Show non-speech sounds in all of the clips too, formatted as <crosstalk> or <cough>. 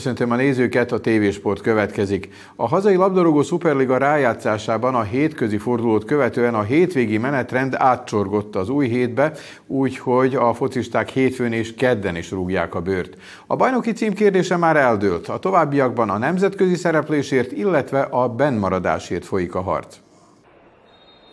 Köszöntöm a nézőket, a TV-sport következik. A hazai labdarúgó szuperliga rájátszásában a hétközi fordulót követően a hétvégi menetrend átcsorgott az új hétbe, úgyhogy a focisták hétfőn és kedden is rúgják a bőrt. A bajnoki cím kérdése már eldőlt, a továbbiakban a nemzetközi szereplésért, illetve a bennmaradásért folyik a harc.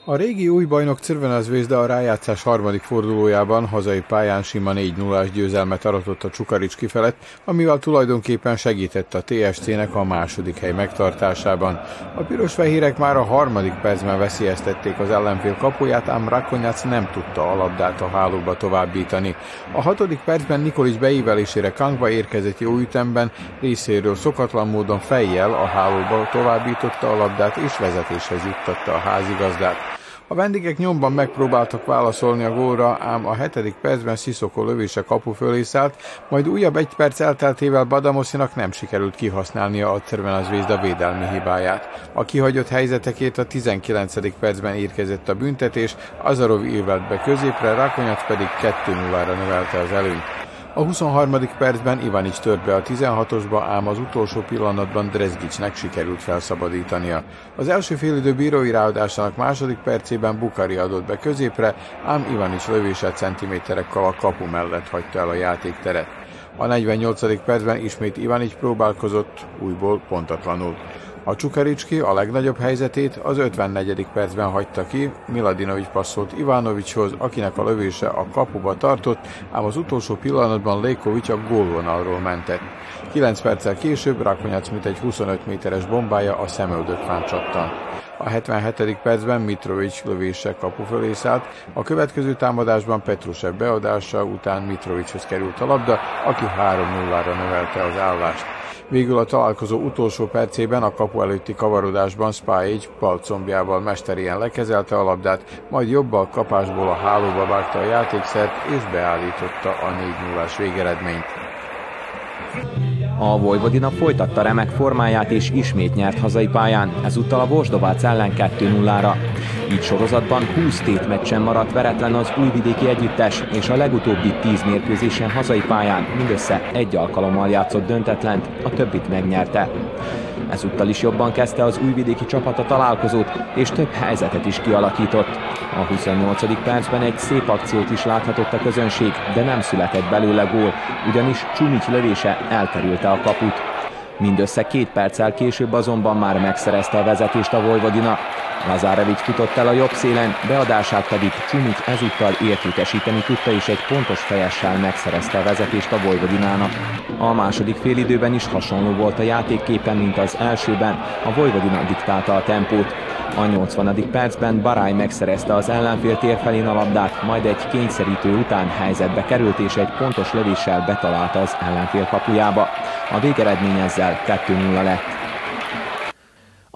A régi új bajnok Zvezda a rájátszás harmadik fordulójában hazai pályán sima 4 0 győzelmet aratott a Csukaricski felett, amivel tulajdonképpen segített a TSC-nek a második hely megtartásában. A piros-fehérek már a harmadik percben veszélyeztették az ellenfél kapuját, ám Rakonyac nem tudta a labdát a hálóba továbbítani. A hatodik percben Nikolic beívelésére Kangba érkezett jó ütemben, részéről szokatlan módon fejjel a hálóba továbbította a labdát és vezetéshez juttatta a házigazdát. A vendégek nyomban megpróbáltak válaszolni a gólra, ám a hetedik percben Sziszokó lövése kapu fölé szállt, majd újabb egy perc elteltével Badamoszinak nem sikerült kihasználnia a Cervena Zvezda védelmi hibáját. A kihagyott helyzetekért a 19. percben érkezett a büntetés, Azarov írvelt be középre, Rakonyac pedig 2-0-ra növelte az előnyt. A 23. percben Ivanics tört be a 16-osba, ám az utolsó pillanatban Drezgicsnek sikerült felszabadítania. Az első félidő bírói ráadásának második percében Bukari adott be középre, ám Ivanics lövése centiméterekkel a kapu mellett hagyta el a játékteret. A 48. percben ismét Ivanics próbálkozott, újból pontatlanul. A Csukaricski a legnagyobb helyzetét az 54. percben hagyta ki, Miladinovic passzolt Ivanovicshoz, akinek a lövése a kapuba tartott, ám az utolsó pillanatban Lékovics a gólvonalról mentett. 9 perccel később Rakonyac mint egy 25 méteres bombája a szemöldökfán csattan. A 77. percben Mitrovic lövése kapu fölé szállt, a következő támadásban Petrusev beadása után Mitrovichoz került a labda, aki 3-0-ra növelte az állást. Végül a találkozó utolsó percében a kapu előtti kavarodásban Spáigy palcombjával mesterien lekezelte a labdát, majd jobbal kapásból a hálóba vágta a játékszert és beállította a 4 0 végeredményt. A Vojvodina folytatta remek formáját és ismét nyert hazai pályán, ezúttal a Vosdovác ellen 2-0-ra. Így sorozatban 20 tétmeccsen maradt veretlen az újvidéki együttes, és a legutóbbi 10 mérkőzésen hazai pályán mindössze egy alkalommal játszott döntetlent, a többit megnyerte. Ezúttal is jobban kezdte az újvidéki csapat a találkozót, és több helyzetet is kialakított. A 28. percben egy szép akciót is láthatott a közönség, de nem született belőle gól, ugyanis Csumics lövése elkerülte a kaput. Mindössze két perccel később azonban már megszerezte a vezetést a Vojvodina. Lazárevics futott el a jobb szélen, beadását pedig Csumics ezúttal értékesíteni tudta, és egy pontos fejessel megszerezte a vezetést a Vojvodinának. A második félidőben is hasonló volt a játékképen, mint az elsőben, a Vojvodina diktálta a tempót. A 80. percben Barály megszerezte az ellenfél térfelén a labdát, majd egy kényszerítő után helyzetbe került és egy pontos lövéssel betalálta az ellenfél kapujába. A végeredmény ezzel 2-0 lett.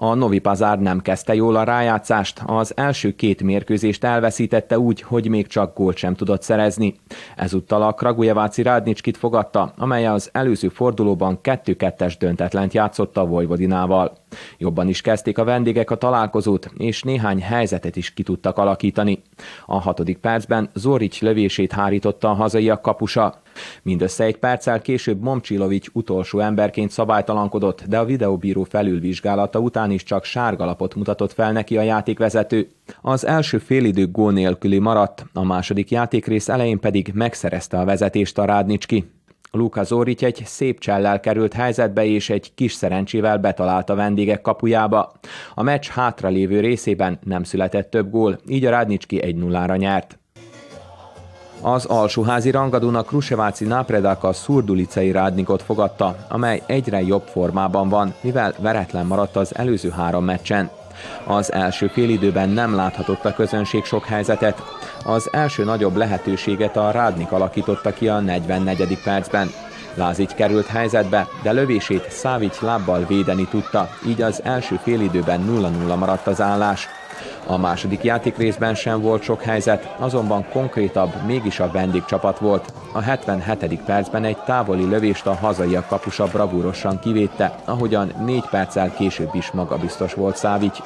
A Novi Pazár nem kezdte jól a rájátszást, az első két mérkőzést elveszítette úgy, hogy még csak gólt sem tudott szerezni. Ezúttal a Kragujeváci Rádnicskit fogadta, amely az előző fordulóban 2-2-es döntetlent játszotta a Vojvodinával. Jobban is kezdték a vendégek a találkozót, és néhány helyzetet is ki tudtak alakítani. A hatodik percben Zorics lövését hárította a hazaiak kapusa. Mindössze egy perccel később Momcsilovics utolsó emberként szabálytalankodott, de a videóbíró felülvizsgálata után is csak sárgalapot mutatott fel neki a játékvezető. Az első félidő gól nélküli maradt, a második játékrész elején pedig megszerezte a vezetést a Rádnicski. Luka Zoric egy szép csellel került helyzetbe, és egy kis szerencsével betalált a vendégek kapujába. A meccs hátralévő részében nem született több gól, így a Rádnicski 1-0-ra nyert. Az alsóházi rangadónak Kruseváci Nápredák a szurdulicei rádnikot fogadta, amely egyre jobb formában van, mivel veretlen maradt az előző három meccsen. Az első félidőben nem láthatott a közönség sok helyzetet. Az első nagyobb lehetőséget a Rádnik alakította ki a 44. percben. Lázic került helyzetbe, de lövését Szávics lábbal védeni tudta, így az első félidőben 0-0 maradt az állás. A második játék részben sem volt sok helyzet, azonban konkrétabb mégis a vendégcsapat volt. A 77. percben egy távoli lövést a hazaiak kapusa bravúrosan kivédte, ahogyan négy perccel később is magabiztos volt Szávics.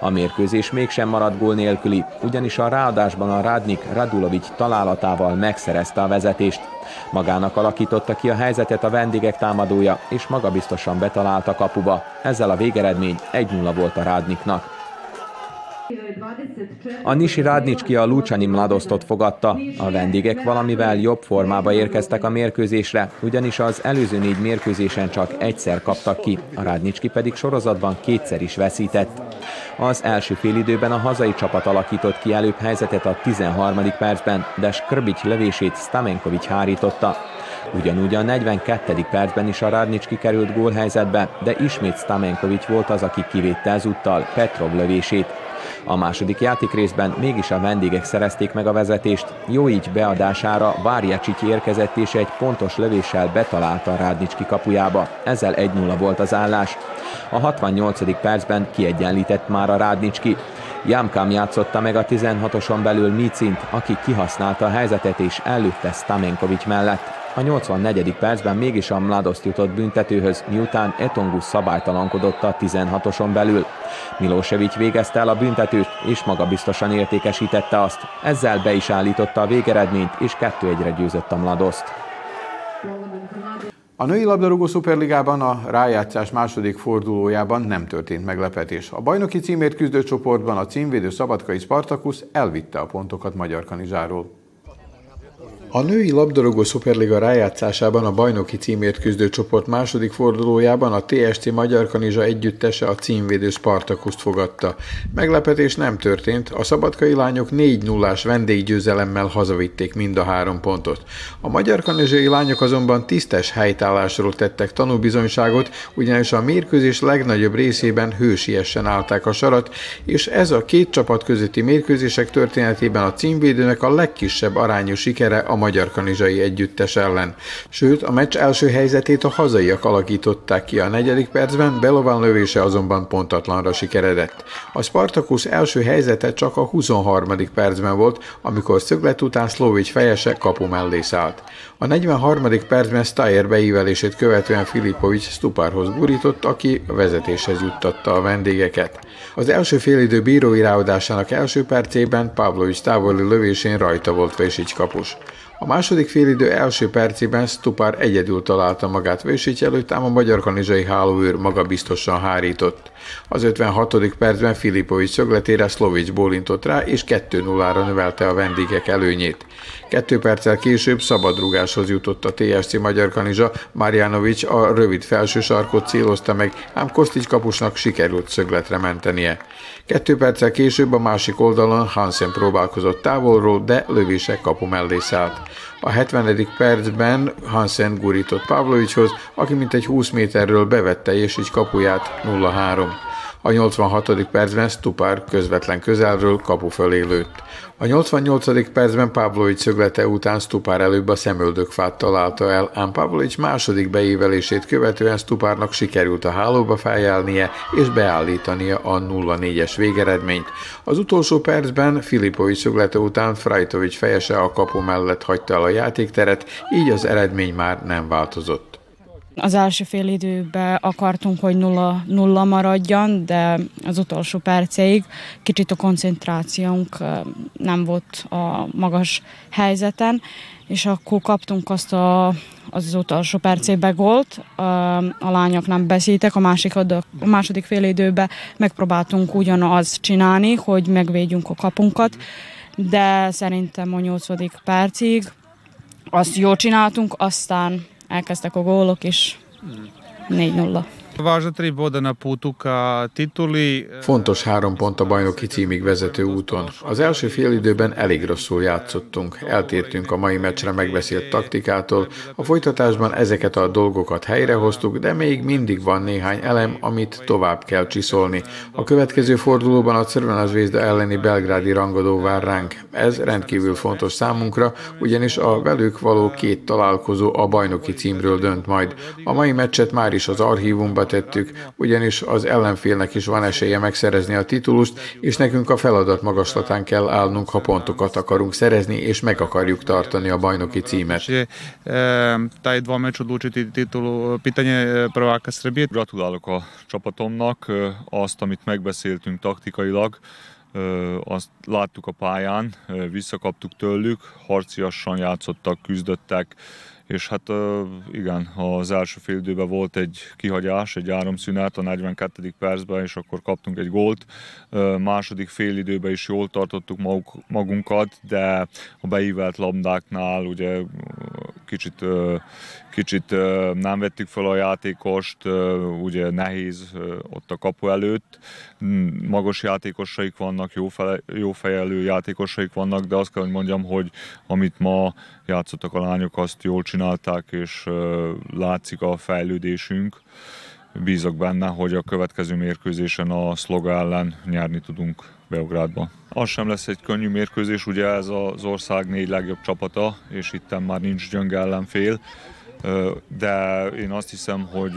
A mérkőzés mégsem maradt gól nélküli, ugyanis a ráadásban a Rádnik Radulovics találatával megszerezte a vezetést. Magának alakította ki a helyzetet a vendégek támadója, és magabiztosan betalálta kapuba. Ezzel a végeredmény 1-0 volt a Rádniknak. A Nisi Rádnicski a Lucsani Mladosztot fogadta. A vendégek valamivel jobb formába érkeztek a mérkőzésre, ugyanis az előző négy mérkőzésen csak egyszer kaptak ki, a Rádnicski pedig sorozatban kétszer is veszített. Az első félidőben a hazai csapat alakított ki előbb helyzetet a 13. percben, de Skrbic lövését Stamenkovic hárította. Ugyanúgy a 42. percben is a Rádnicski került gólhelyzetbe, de ismét Stamenkovic volt az, aki kivétte ezúttal Petrov lövését. A második játékrészben mégis a vendégek szerezték meg a vezetést. Jó így beadására Várjacsics érkezett és egy pontos lövéssel betalálta Rádnicski kapujába. Ezzel 1-0 volt az állás. A 68. percben kiegyenlített már a Rádnicski. Jámkám játszotta meg a 16-oson belül Micint, aki kihasználta a helyzetet és előtte Stamenkovics mellett. A 84. percben mégis a Mladoszt jutott büntetőhöz, miután Etongus szabálytalankodott a 16-oson belül. Milosevic végezte el a büntetőt, és magabiztosan értékesítette azt. Ezzel be is állította a végeredményt, és 2-1-re győzött a Mladoszt. A női labdarúgó szuperligában a rájátszás második fordulójában nem történt meglepetés. A bajnoki címért küzdő csoportban a címvédő Szabadkai Spartakusz elvitte a pontokat Magyar Kanizsáról. A női labdarúgó szuperliga rájátszásában a bajnoki címért küzdő csoport második fordulójában a TSC Magyar Kanizsa együttese a címvédő Spartakuszt fogadta. Meglepetés nem történt, a szabadkai lányok 4 0 vendéggyőzelemmel hazavitték mind a három pontot. A magyar kanizsai lányok azonban tisztes helytállásról tettek tanúbizonyságot, ugyanis a mérkőzés legnagyobb részében hősiesen állták a sarat, és ez a két csapat közötti mérkőzések történetében a címvédőnek a legkisebb arányú sikere a magyar kanizsai együttes ellen. Sőt, a meccs első helyzetét a hazaiak alakították ki a negyedik percben, Belovan lövése azonban pontatlanra sikeredett. A Spartakus első helyzete csak a 23. percben volt, amikor szöglet után Szlovics fejese kapu mellé szállt. A 43. percben Steyer beívelését követően Filipovics Stupárhoz gurított, aki a vezetéshez juttatta a vendégeket. Az első félidő bírói ráadásának első percében Pavlovics távoli lövésén rajta volt Vésics kapus. A második félidő első percében Stupár egyedül találta magát Vősics előtt, ám a magyar kanizsai hálóőr magabiztosan hárított. Az 56. percben Filipovics szögletére Szlovics bólintott rá, és 2-0-ra növelte a vendégek előnyét. Kettő perccel később szabadrugáshoz jutott a TSC Magyar Kanizsa, Marjanovics a rövid felső sarkot célozta meg, ám Kostics kapusnak sikerült szögletre mentenie. Kettő perccel később a másik oldalon Hansen próbálkozott távolról, de lövések kapu mellé szállt. A 70. percben Hansen gurított Pavlovicshoz, aki mintegy 20 méterről bevette és így kapuját 0-3. A 86. percben Stupár közvetlen közelről kapu fölé lőtt. A 88. percben Pavlovics szöglete után Stupár előbb a szemöldökfát találta el, ám Pavlovics második beévelését követően Stupárnak sikerült a hálóba fejelnie és beállítania a 0-4-es végeredményt. Az utolsó percben Filipovics szöglete után Frajtovics fejese a kapu mellett hagyta el a játékteret, így az eredmény már nem változott. Az első fél időben akartunk, hogy nulla, nulla maradjon, de az utolsó perceig kicsit a koncentrációnk nem volt a magas helyzeten, és akkor kaptunk azt a, az, utolsó percében gólt, a, lányok nem beszéltek, a, másik, a második fél időben megpróbáltunk ugyanaz csinálni, hogy megvédjünk a kapunkat, de szerintem a nyolcadik percig azt jól csináltunk, aztán elkezdtek a gólok, és 4-0. Tituli. Fontos három pont a bajnoki címig vezető úton. Az első fél időben elég rosszul játszottunk. Eltértünk a mai meccsre megbeszélt taktikától. A folytatásban ezeket a dolgokat helyrehoztuk, de még mindig van néhány elem, amit tovább kell csiszolni. A következő fordulóban a Crvena Zvezda elleni belgrádi rangadó vár ránk. Ez rendkívül fontos számunkra, ugyanis a velük való két találkozó a bajnoki címről dönt majd. A mai meccset már is az archívumba tettük, ugyanis az ellenfélnek is van esélye megszerezni a titulust, és nekünk a feladat magaslatán kell állnunk, ha pontokat akarunk szerezni, és meg akarjuk tartani a bajnoki címet. Taj dva meč odlučiti titulu, pitanje prvaka Srbije. Gratulálok a csapatomnak, azt, amit megbeszéltünk taktikailag, azt láttuk a pályán, visszakaptuk tőlük, harciasan játszottak, küzdöttek, és hát igen, az első fél időben volt egy kihagyás, egy áramszünet a 42. percben, és akkor kaptunk egy gólt. Második fél időben is jól tartottuk magunkat, de a beívelt labdáknál ugye kicsit, kicsit nem vettük fel a játékost, ugye nehéz ott a kapu előtt. Magas játékosaik vannak, jó, fele, jó fejelő játékosaik vannak, de azt kell, hogy mondjam, hogy amit ma játszottak a lányok, azt jól csinálták, és látszik a fejlődésünk. Bízok benne, hogy a következő mérkőzésen a Szloga ellen nyerni tudunk Beográdban. Az sem lesz egy könnyű mérkőzés, ugye ez az ország négy legjobb csapata, és itt már nincs gyönge ellenfél, de én azt hiszem, hogy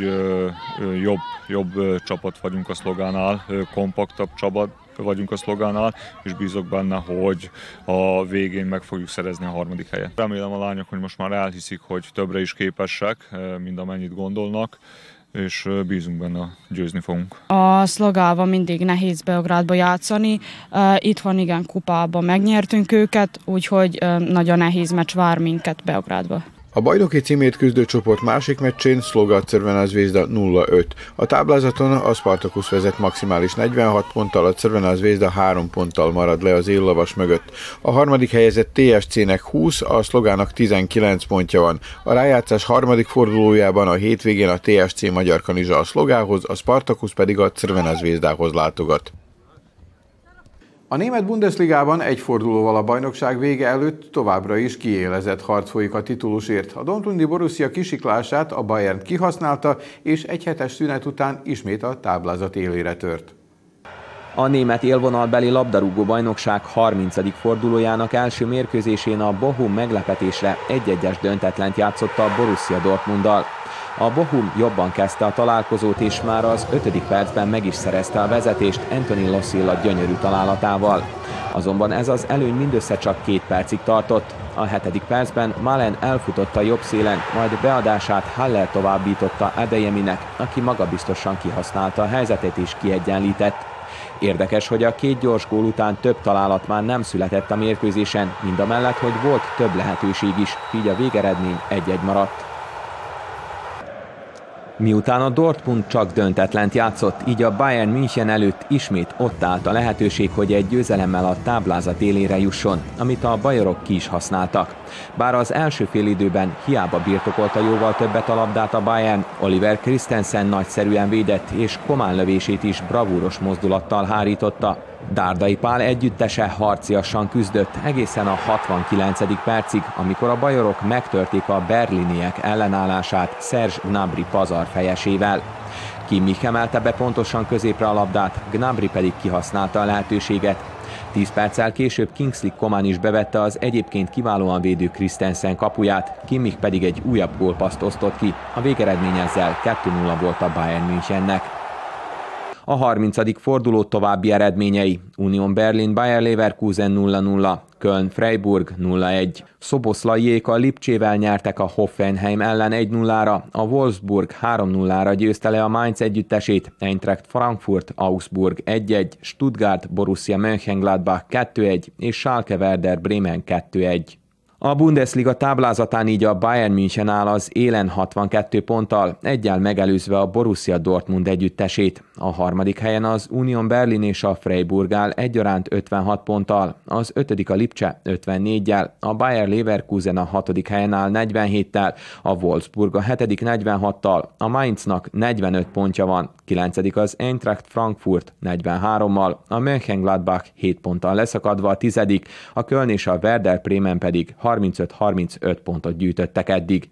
jobb, jobb csapat vagyunk a szlogánál, kompaktabb csapat, vagyunk a szlogánál, és bízok benne, hogy a végén meg fogjuk szerezni a harmadik helyet. Remélem a lányok, hogy most már elhiszik, hogy többre is képesek, mint amennyit gondolnak, és bízunk benne, győzni fogunk. A szlogával mindig nehéz Beográdba játszani. Itthon igen kupában megnyertünk őket, úgyhogy nagyon nehéz meccs vár minket Beográdba. A bajnoki címét küzdő csoport másik meccsén Szloga Cervena Zvezda 0-5. A táblázaton a Spartacus vezet maximális 46 ponttal, a Cervena Zvezda 3 ponttal marad le az éllavas mögött. A harmadik helyezett TSC-nek 20, a Szlogának 19 pontja van. A rájátszás harmadik fordulójában a hétvégén a TSC Magyar Kanizsa a Szlogához, a Spartacus pedig a Cervena Zvezdához látogat. A német Bundesligában egy fordulóval a bajnokság vége előtt továbbra is kiélezett harc folyik a titulusért. A Dortmundi Borussia kisiklását a Bayern kihasználta, és egy hetes szünet után ismét a táblázat élére tört. A német élvonalbeli labdarúgó bajnokság 30. fordulójának első mérkőzésén a Bochum meglepetésre egy-egyes döntetlent játszotta a Borussia Dortmunddal. A Bohum jobban kezdte a találkozót, és már az ötödik percben meg is szerezte a vezetést Anthony Lossilla gyönyörű találatával. Azonban ez az előny mindössze csak két percig tartott. A hetedik percben Malen a jobb szélen, majd beadását Haller továbbította Adeyeminek, aki magabiztosan kihasználta a helyzetet és kiegyenlített. Érdekes, hogy a két gyors gól után több találat már nem született a mérkőzésen, mind a mellett, hogy volt több lehetőség is, így a végeredmény egy-egy maradt. Miután a Dortmund csak döntetlent játszott, így a Bayern München előtt ismét ott állt a lehetőség, hogy egy győzelemmel a táblázat élére jusson, amit a bajorok ki is használtak. Bár az első fél időben hiába birtokolta jóval többet a labdát a Bayern, Oliver Christensen nagyszerűen védett, és Komán lövését is bravúros mozdulattal hárította, Dárdai Pál együttese harciasan küzdött egészen a 69. percig, amikor a bajorok megtörték a berliniek ellenállását Serge Gnabry pazar fejesével. Kimmich emelte be pontosan középre a labdát, Gnabry pedig kihasználta a lehetőséget. Tíz perccel később Kingsley Coman is bevette az egyébként kiválóan védő Christensen kapuját, Kimmich pedig egy újabb gólpaszt osztott ki. A végeredmény ezzel 2-0 volt a Bayern Münchennek. A 30. forduló további eredményei. Union Berlin Bayer Leverkusen 0-0, Köln Freiburg 0-1. Szoboszlaiék a Lipcsével nyertek a Hoffenheim ellen 1-0-ra, a Wolfsburg 3-0-ra győzte le a Mainz együttesét, Eintracht Frankfurt Augsburg 1-1, Stuttgart Borussia Mönchengladbach 2-1 és Schalke Werder Bremen 2-1. A Bundesliga táblázatán így a Bayern München áll az élen 62 ponttal, egyel megelőzve a Borussia Dortmund együttesét. A harmadik helyen az Union Berlin és a Freiburg áll egyaránt 56 ponttal, az ötödik a Lipcse 54-jel, a Bayer Leverkusen a hatodik helyen áll 47-tel, a Wolfsburg a hetedik 46-tal, a Mainznak 45 pontja van, kilencedik az Eintracht Frankfurt 43-mal, a Mönchengladbach 7 ponttal leszakadva a tizedik, a Köln és a Werder Bremen pedig 35-35 pontot gyűjtöttek eddig.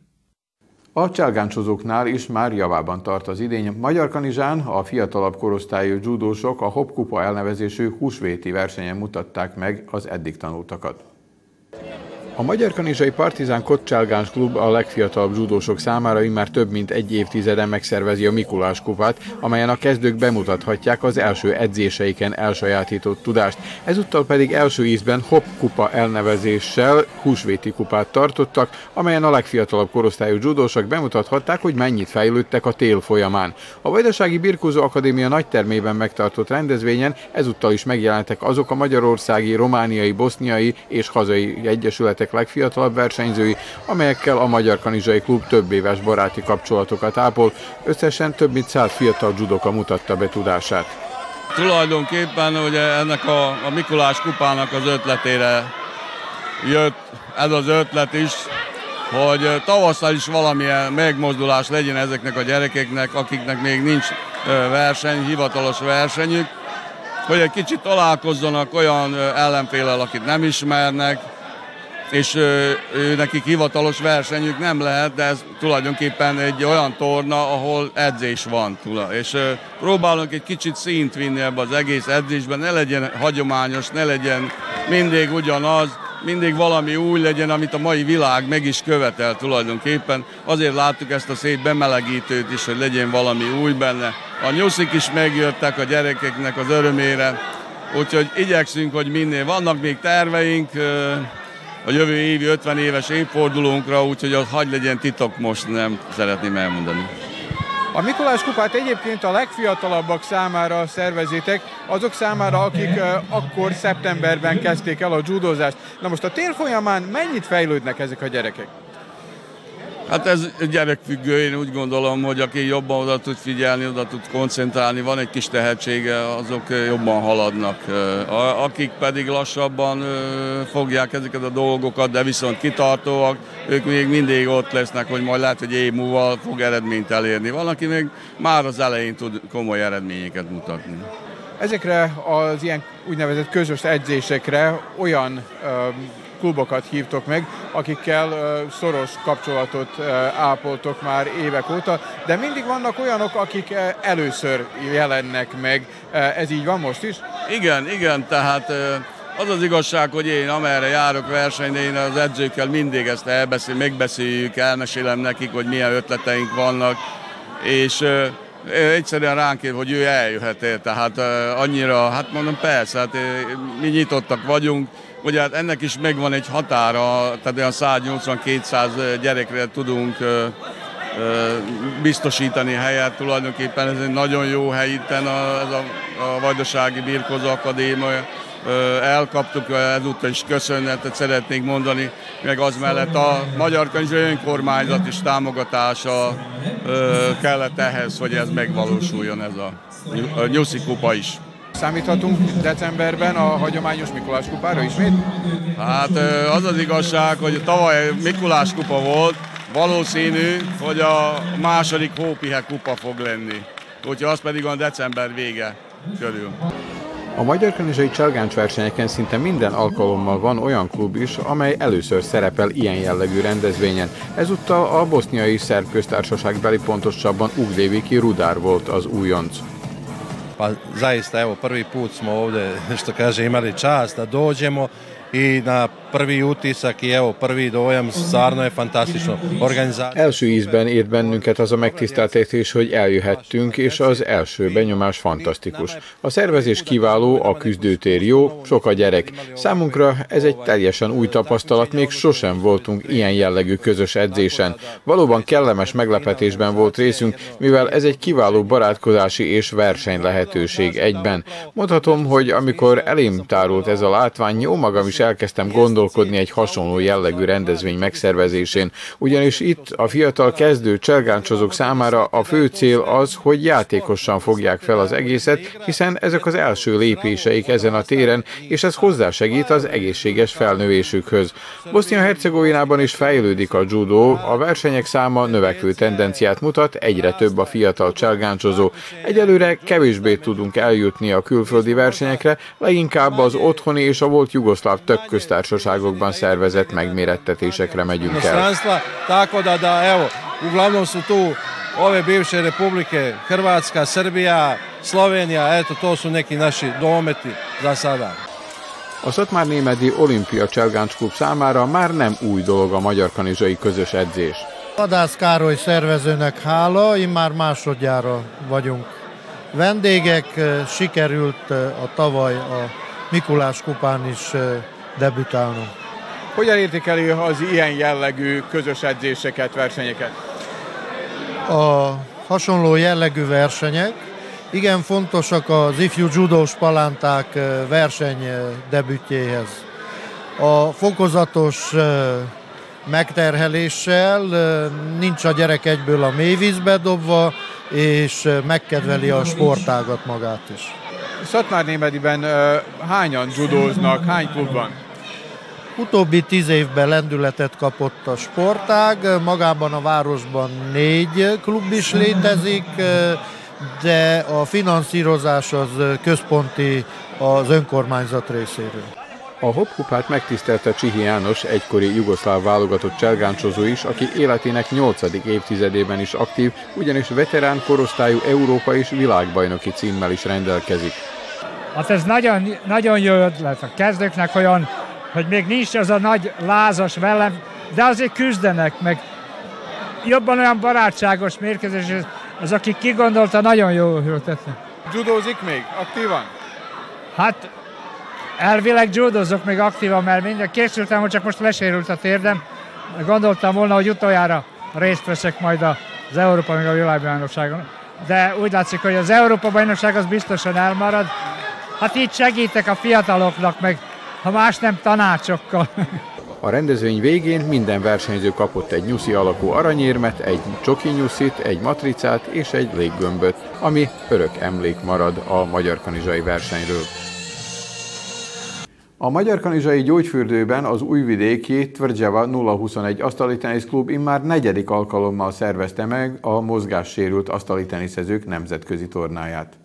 A cselgáncsozóknál is már javában tart az idény. Magyar Kanizsán a fiatalabb korosztályú judósok a Hopkupa elnevezésű húsvéti versenyen mutatták meg az eddig tanultakat. A Magyar Kanizsai Partizán Koccsálgáns Klub a legfiatalabb zsudósok számára már több mint egy évtizeden megszervezi a Mikulás kupát, amelyen a kezdők bemutathatják az első edzéseiken elsajátított tudást. Ezúttal pedig első ízben Hop kupa elnevezéssel húsvéti kupát tartottak, amelyen a legfiatalabb korosztályú zsudósok bemutathatták, hogy mennyit fejlődtek a tél folyamán. A Vajdasági Birkózó Akadémia nagytermében megtartott rendezvényen ezúttal is megjelentek azok a magyarországi, romániai, boszniai és hazai egyesületek legfiatalabb versenyzői, amelyekkel a Magyar Kanizsai Klub több éves baráti kapcsolatokat ápol. Összesen több mint száz fiatal judoka mutatta be tudását. Tulajdonképpen hogy ennek a, a Mikulás kupának az ötletére jött ez az ötlet is, hogy tavasszal is valamilyen megmozdulás legyen ezeknek a gyerekeknek, akiknek még nincs verseny, hivatalos versenyük, hogy egy kicsit találkozzanak olyan ellenfélel, akit nem ismernek, és ő, ő nekik hivatalos versenyük nem lehet, de ez tulajdonképpen egy olyan torna, ahol edzés van. És próbálunk egy kicsit szint vinni ebbe az egész edzésben, ne legyen hagyományos, ne legyen mindig ugyanaz, mindig valami új legyen, amit a mai világ meg is követel tulajdonképpen. Azért láttuk ezt a szép bemelegítőt is, hogy legyen valami új benne. A nyuszik is megjöttek a gyerekeknek az örömére, úgyhogy igyekszünk, hogy minél vannak még terveink, a jövő évi 50 éves évfordulónkra, úgyhogy az hagy legyen titok most, nem szeretném elmondani. A Mikulás kupát egyébként a legfiatalabbak számára szervezitek, azok számára, akik akkor szeptemberben kezdték el a judozást. Na most a tél folyamán mennyit fejlődnek ezek a gyerekek? Hát ez gyerekfüggő, én úgy gondolom, hogy aki jobban oda tud figyelni, oda tud koncentrálni, van egy kis tehetsége, azok jobban haladnak. Akik pedig lassabban fogják ezeket a dolgokat, de viszont kitartóak, ők még mindig ott lesznek, hogy majd lehet, hogy év múlva fog eredményt elérni. Van, aki még már az elején tud komoly eredményeket mutatni. Ezekre az ilyen úgynevezett közös edzésekre olyan klubokat hívtok meg, akikkel szoros kapcsolatot ápoltok már évek óta, de mindig vannak olyanok, akik először jelennek meg. Ez így van most is? Igen, igen, tehát az az igazság, hogy én amerre járok versenyre, én az edzőkkel mindig ezt elbeszél, megbeszéljük, elmesélem nekik, hogy milyen ötleteink vannak, és egyszerűen ránk ér, hogy ő eljöhet, tehát annyira, hát mondom persze, hát mi nyitottak vagyunk, Ugye hát ennek is megvan egy határa, tehát olyan 180-200 gyerekre tudunk biztosítani helyet, tulajdonképpen ez egy nagyon jó hely itten a, ez a, a Vajdasági Birkozó Akadémia. Elkaptuk, ezúttal is köszönetet szeretnék mondani, meg az mellett a Magyar Könyv önkormányzat is támogatása kellett ehhez, hogy ez megvalósuljon ez a, a Nyuszi Kupa is. Számíthatunk decemberben a hagyományos Mikulás kupára ismét? Hát az az igazság, hogy tavaly Mikulás kupa volt, valószínű, hogy a második Hópihe kupa fog lenni. Úgyhogy az pedig a december vége körül. A magyar kanizsai csalgáncs versenyeken szinte minden alkalommal van olyan klub is, amely először szerepel ilyen jellegű rendezvényen. Ezúttal a boszniai szerb köztársaság beli pontosabban Ugdéviki Rudár volt az újonc. Pa zaista evo prvi put smo ovde <laughs> što kaže imali čast da dođemo i na prvi utisak i evo prvi dojam stvarno je. Organizáció. Első ízben ért bennünket az a megtiszteltetés, hogy eljöhettünk, és az első benyomás fantasztikus. A szervezés kiváló, a küzdőtér jó, sok a gyerek. Számunkra ez egy teljesen új tapasztalat, még sosem voltunk ilyen jellegű közös edzésen. Valóban kellemes meglepetésben volt részünk, mivel ez egy kiváló barátkozási és verseny lehetőség egyben. Mondhatom, hogy amikor elém tárult ez a látvány, jó magam is elkezdtem gondolni, gondolkodni egy hasonló jellegű rendezvény megszervezésén, ugyanis itt a fiatal kezdő cselgáncsozók számára a fő cél az, hogy játékosan fogják fel az egészet, hiszen ezek az első lépéseik ezen a téren, és ez hozzásegít az egészséges felnövésükhöz. Bosznia-Hercegovinában is fejlődik a judo, a versenyek száma növekvő tendenciát mutat, egyre több a fiatal cselgáncsozó. Egyelőre kevésbé tudunk eljutni a külföldi versenyekre, leginkább az otthoni és a volt jugoszláv többköztársaság országokban szervezett megmérettetésekre megyünk el. Tako da, da, evo, uglavnom su tu ove bivše republike, Hrvatska, Srbija, Slovenija, eto, to su neki naši dometi za sada. A Szatmár-Némedi Olimpia Cselgáncs Klub számára már nem új dolog a magyar kanizsai közös edzés. Adász Károly szervezőnek hála, immár másodjára vagyunk vendégek. Sikerült a tavaly a Mikulás kupán is debütálnunk. Hogyan értékeli az ilyen jellegű közös edzéseket, versenyeket? A hasonló jellegű versenyek igen fontosak az ifjú judós palánták verseny debütjéhez. A fokozatos megterheléssel nincs a gyerek egyből a mélyvízbe dobva, és megkedveli a sportágat magát is. Szatmár Némediben hányan judóznak, hány klub van? Utóbbi tíz évben lendületet kapott a sportág, magában a városban négy klub is létezik, de a finanszírozás az központi az önkormányzat részéről. A hopkupát megtisztelte Csihi János, egykori jugoszláv válogatott cselgáncsozó is, aki életének 8. évtizedében is aktív, ugyanis veterán korosztályú Európa és világbajnoki címmel is rendelkezik. Hát ez nagyon, nagyon jó ötlet. A kezdőknek olyan, hogy még nincs az a nagy lázas velem, de azért küzdenek, meg jobban olyan barátságos mérkőzés, az, aki kigondolta, nagyon jó ötlet. Judózik még? Aktívan? Hát elvileg judozok még aktívan, mert minden készültem, hogy csak most lesérült a térdem. Gondoltam volna, hogy utoljára részt veszek majd az Európa meg a világbajnokságon. De úgy látszik, hogy az Európa bajnokság az biztosan elmarad. Hát így segítek a fiataloknak, meg ha más nem tanácsokkal. A rendezvény végén minden versenyző kapott egy nyuszi alakú aranyérmet, egy csoki nyuszit, egy matricát és egy léggömböt, ami örök emlék marad a magyar kanizsai versenyről. A Magyar Kanizsai Gyógyfürdőben az újvidéki Tvrdzseva 021 asztali teniszklub immár negyedik alkalommal szervezte meg a mozgássérült asztali teniszezők nemzetközi tornáját.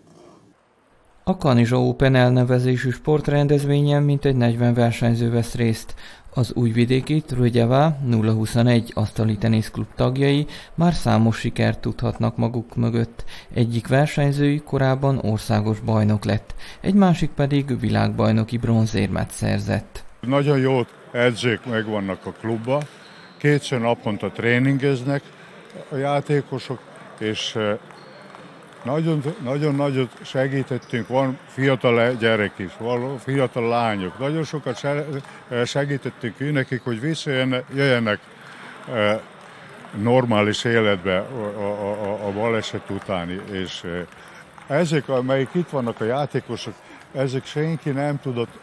A Kanizsa Open elnevezésű sportrendezvényen mintegy 40 versenyző vesz részt. Az újvidéki Trögyevá 021 asztali teniszklub tagjai már számos sikert tudhatnak maguk mögött. Egyik versenyzői korábban országos bajnok lett, egy másik pedig világbajnoki bronzérmet szerzett. Nagyon jó edzők megvannak a klubba, kétszer naponta tréningeznek a játékosok, és nagyon, nagyon nagyot segítettünk, van fiatal gyerek is, van fiatal lányok, nagyon sokat segítettünk nekik, hogy visszajöjjenek normális életbe a, a, a, baleset utáni, és ezek, amelyik itt vannak a játékosok, ezek senki nem tudott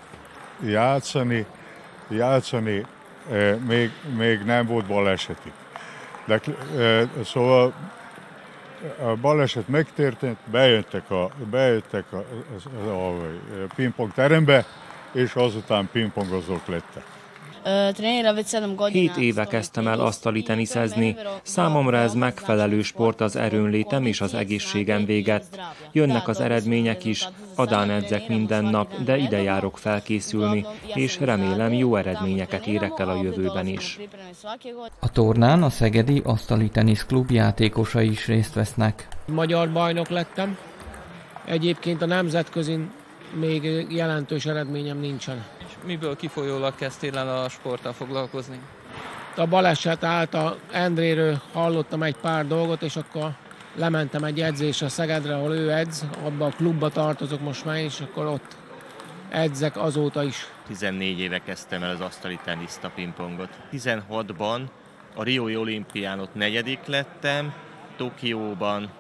játszani, játszani, még, még nem volt balesetik. De, szóval a baleset megtörtént, bejöttek a, bejöttek a, a, a, a pingpong terembe, és azután pingpongozók lettek. Hét éve kezdtem el asztali teniszezni. Számomra ez megfelelő sport az erőnlétem és az egészségem véget. Jönnek az eredmények is, adán edzek minden nap, de ide járok felkészülni, és remélem jó eredményeket érek el a jövőben is. A tornán a Szegedi Asztali Teniszklub játékosai is részt vesznek. Magyar bajnok lettem. Egyébként a nemzetközin még jelentős eredményem nincsen miből kifolyólag kezdtél el a sporttal foglalkozni? A baleset által Endréről hallottam egy pár dolgot, és akkor lementem egy edzésre Szegedre, ahol ő edz, abban a klubba tartozok most már, és akkor ott edzek azóta is. 14 éve kezdtem el az asztali teniszt, a pingpongot. 16-ban a Riói olimpián ott negyedik lettem, Tokióban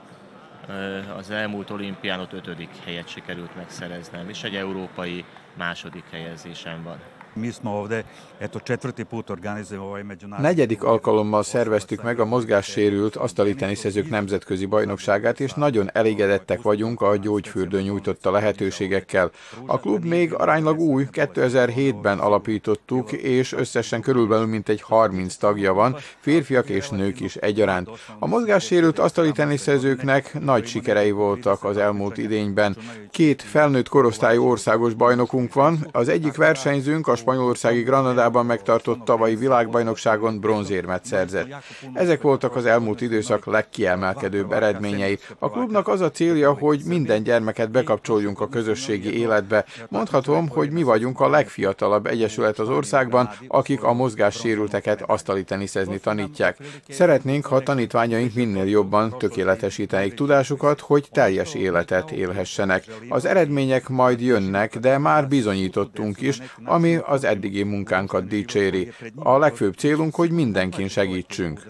az elmúlt olimpián ott ötödik helyet sikerült megszereznem, és egy európai második helyezésem van. Mi smo ovde, eto četvrti put organizujemo ovaj međunarodni... Negyedik alkalommal szerveztük meg a mozgássérült asztali teniszezők nemzetközi bajnokságát, és nagyon elégedettek vagyunk a gyógyfürdő nyújtotta lehetőségekkel. A klub még aránylag új, 2007-ben alapítottuk, és összesen körülbelül mintegy 30 tagja van, férfiak és nők is egyaránt. A mozgássérült asztali teniszezőknek nagy sikerei voltak az elmúlt idényben. Két felnőtt korosztályú országos bajnokunk van, az egyik versenyzőnk a spanyolországi Granadában megtartott tavalyi világbajnokságon bronzérmet szerzett. Ezek voltak az elmúlt időszak legkiemelkedőbb eredményei. A klubnak az a célja, hogy minden gyermeket bekapcsoljunk a közösségi életbe. Mondhatom, hogy mi vagyunk a legfiatalabb egyesület az országban, akik a mozgássérülteket asztali teniszezni tanítják. Szeretnénk, ha tanítványaink minél jobban tökéletesítenék tudásukat, hogy teljes életet élhessenek. Az eredmények majd jönnek, de már bizonyítottunk is, ami az eddigi munkánkat dicséri. A legfőbb célunk, hogy mindenkin segítsünk.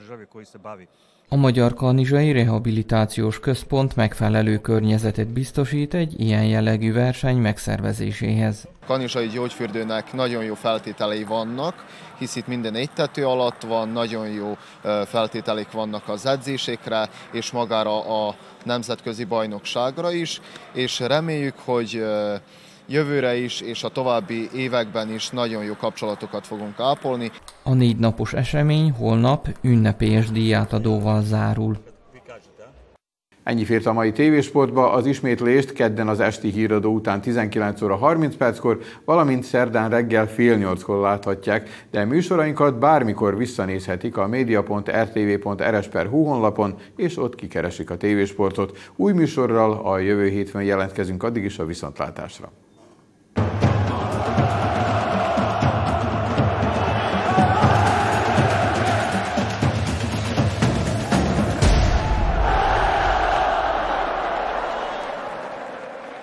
A Magyar Kanizsai Rehabilitációs Központ megfelelő környezetet biztosít egy ilyen jellegű verseny megszervezéséhez. Kanizsai gyógyfürdőnek nagyon jó feltételei vannak, hisz itt minden egy tető alatt van, nagyon jó feltételek vannak az edzésekre, és magára a nemzetközi bajnokságra is, és reméljük, hogy jövőre is és a további években is nagyon jó kapcsolatokat fogunk ápolni. A négy napos esemény holnap ünnepélyes díjátadóval zárul. Ennyi fért a mai tévésportba, az ismétlést kedden az esti híradó után 19 óra 30 perckor, valamint szerdán reggel fél nyolckor láthatják, de műsorainkat bármikor visszanézhetik a media.rtv.rs.hu honlapon, és ott kikeresik a tévésportot. Új műsorral a jövő hétfőn jelentkezünk, addig is a viszontlátásra.